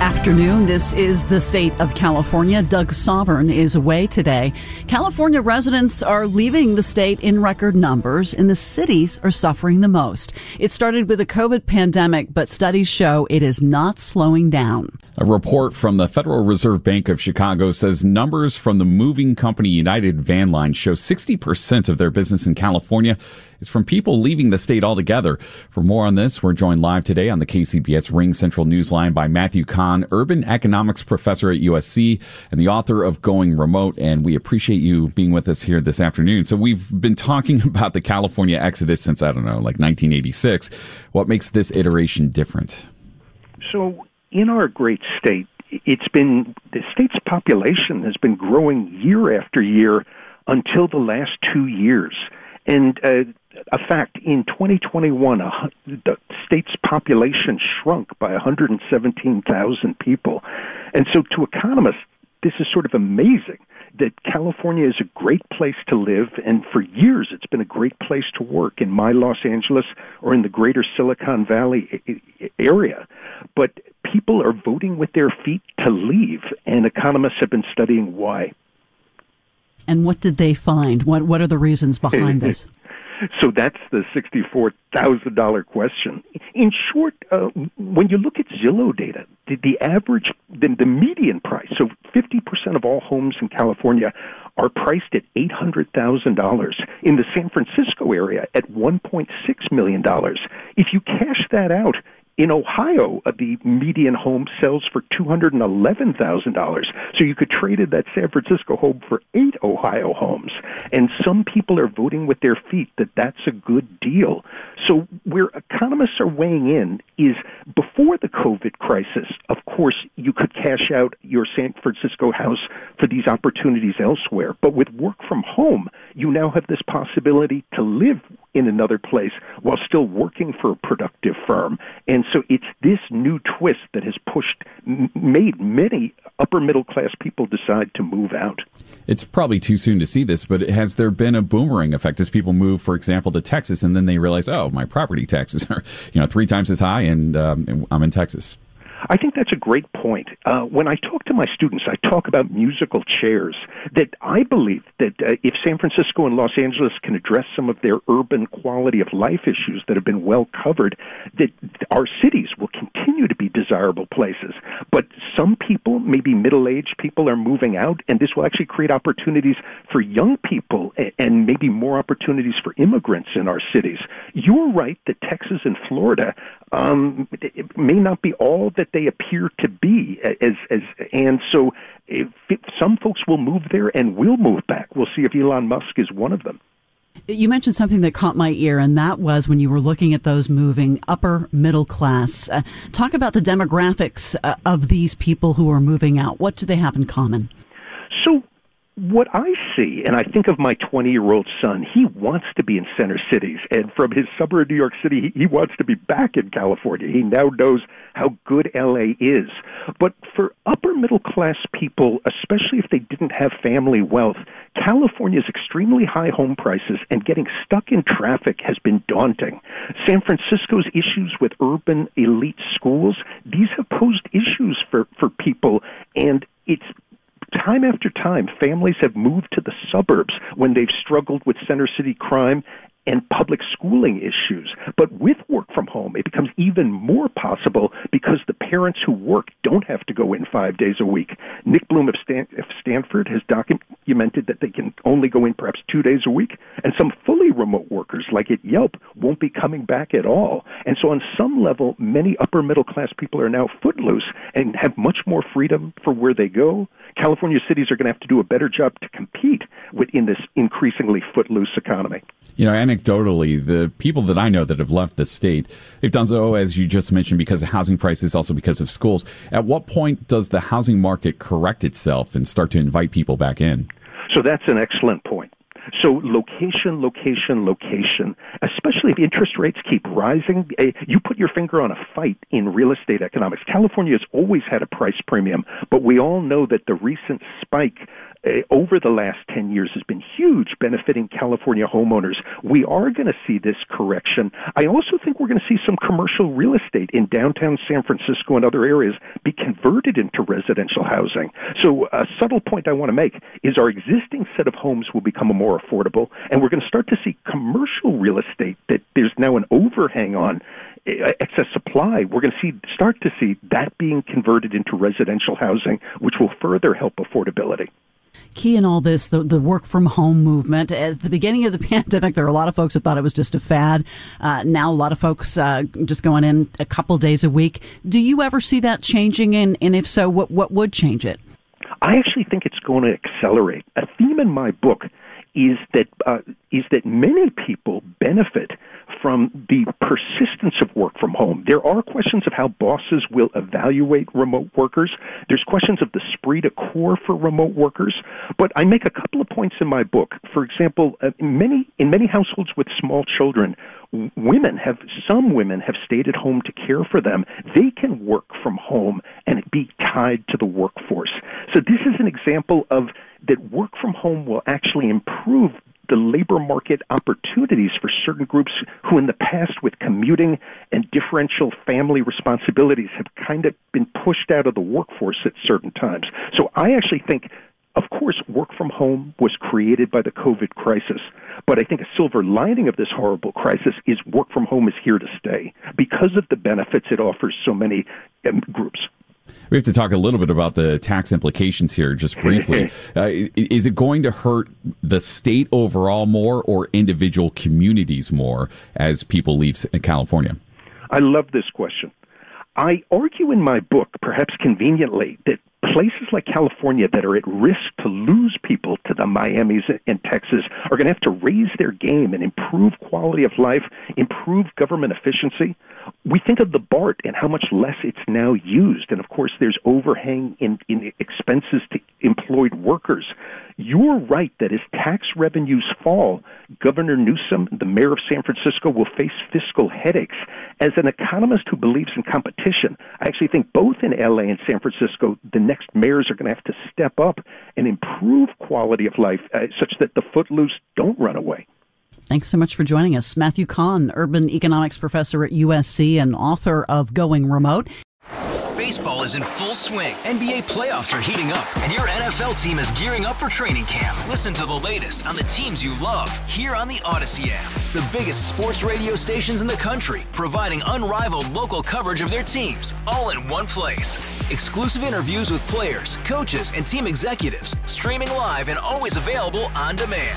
afternoon. This is the state of California. Doug Sovern is away today. California residents are leaving the state in record numbers, and the cities are suffering the most. It started with the COVID pandemic, but studies show it is not slowing down. A report from the Federal Reserve Bank of Chicago says numbers from the moving company United Van Line show 60% of their business in California is from people leaving the state altogether. For more on this, we're joined live today on the KCBS RingCentral Newsline by Matthew Kahn, urban economics professor at USC and the author of Going Remote. And we appreciate you being with us here this afternoon. So we've been talking about the California exodus since, I don't know, like 1986. What makes this iteration different? So in our great state, it's been the state's population has been growing year after year until the last two years. And uh, a fact, in 2021, uh, the state's population shrunk by 117,000 people. And so, to economists, this is sort of amazing that California is a great place to live, and for years it's been a great place to work in my Los Angeles or in the greater Silicon Valley area. But people are voting with their feet to leave, and economists have been studying why. And what did they find? What What are the reasons behind this? So that's the sixty-four thousand dollar question. In short, uh, when you look at Zillow data, the, the average, the, the median price, so fifty percent of all homes in California are priced at eight hundred thousand dollars. In the San Francisco area, at one point six million dollars. If you cash that out, in Ohio, uh, the median home sells for $211,000. So you could trade in that San Francisco home for eight Ohio homes. And some people are voting with their feet that that's a good deal. So where economists are weighing in is before the COVID crisis, of course, you could cash out your San Francisco house for these opportunities elsewhere. But with work from home, you now have this possibility to live in another place while still working for a productive firm. And so it's this new twist that has pushed, made many upper middle class people decide to move out. It's probably too soon to see this, but has there been a boomerang effect as people move, for example, to Texas and then they realize, oh, my property taxes are, you know, three times as high and um, I'm in Texas? I think that's a great point. Uh, when I talk to my students, I talk about musical chairs. That I believe that uh, if San Francisco and Los Angeles can address some of their urban quality of life issues that have been well covered, that our cities will continue to be desirable places. But some people, maybe middle aged people, are moving out, and this will actually create opportunities for young people and maybe more opportunities for immigrants in our cities. You're right that Texas and Florida um, may not be all that they appear to be. As, as and so, if, some folks will move there and will move back. We'll see if Elon Musk is one of them. You mentioned something that caught my ear, and that was when you were looking at those moving upper middle class. Uh, talk about the demographics uh, of these people who are moving out. What do they have in common? So, what I see, and I think of my 20 year old son, he wants to be in center cities. And from his suburb, of New York City, he wants to be back in California. He now knows how good LA is. But for upper middle class people, especially if they didn't have family wealth, California's extremely high home prices and getting stuck in traffic has been daunting. San Francisco's issues with urban elite schools, these have posed issues for, for people. And it's time after time, families have moved to the suburbs when they've struggled with center city crime and public schooling issues. But with work from home, it becomes even more possible because the parents who work don't have to go in five days a week. Nick Bloom of, Stan- of Stanford has documented that they can only go in perhaps two days a week, and some fully remote workers, like at Yelp, won't be coming back at all. And so, on some level, many upper middle class people are now footloose and have much more freedom for where they go. California cities are going to have to do a better job to compete within this increasingly footloose economy. You know, anecdotally, the people that I know that have left the state, they've done so, as you just mentioned, because of housing prices, also because of schools. At what point does the housing market correct itself and start to invite people back in? So that's an excellent point. So location, location, location, especially if interest rates keep rising, eh, you put your finger on a fight in real estate economics. California has always had a price premium, but we all know that the recent spike over the last 10 years has been huge, benefiting California homeowners. We are going to see this correction. I also think we're going to see some commercial real estate in downtown San Francisco and other areas be converted into residential housing. So, a subtle point I want to make is our existing set of homes will become more affordable, and we're going to start to see commercial real estate that there's now an overhang on uh, excess supply, we're going to see start to see that being converted into residential housing, which will further help affordability key in all this, the, the work from home movement. At the beginning of the pandemic, there were a lot of folks that thought it was just a fad. Uh, now, a lot of folks uh, just going in a couple days a week. Do you ever see that changing? And, and if so, what, what would change it? I actually think it's going to accelerate. A theme in my book is that uh, is that many people benefit from the persistence of work from home. There are questions of how bosses will evaluate remote workers. There's questions of the esprit de corps for remote workers. But I make a couple of points in my book. For example, uh, in many in many households with small children, women have some women have stayed at home to care for them. They can work from home and be tied to the workforce. So this is an example of that work from home will actually improve the labor market opportunities for certain groups who, in the past, with commuting and differential family responsibilities, have kind of been pushed out of the workforce at certain times. So I actually think. Of course, work from home was created by the COVID crisis, but I think a silver lining of this horrible crisis is work from home is here to stay because of the benefits it offers so many um, groups. We have to talk a little bit about the tax implications here, just briefly. uh, is it going to hurt the state overall more or individual communities more as people leave California? I love this question. I argue in my book, perhaps conveniently, that places like California that are at risk to lose people to the Miamis and Texas are going to have to raise their game and improve quality of life, improve government efficiency. We think of the BART and how much less it's now used. And of course, there's overhang in, in expenses to employed workers. You're right that as tax revenues fall, Governor Newsom, the mayor of San Francisco, will face fiscal headaches. As an economist who believes in competition, I actually think both in LA and San Francisco, the next mayors are going to have to step up and improve quality of life uh, such that the footloose don't run away. Thanks so much for joining us. Matthew Kahn, urban economics professor at USC and author of Going Remote. Baseball is in full swing. NBA playoffs are heating up, and your NFL team is gearing up for training camp. Listen to the latest on the teams you love here on the Audacy app. The biggest sports radio stations in the country, providing unrivaled local coverage of their teams, all in one place. Exclusive interviews with players, coaches, and team executives, streaming live and always available on demand.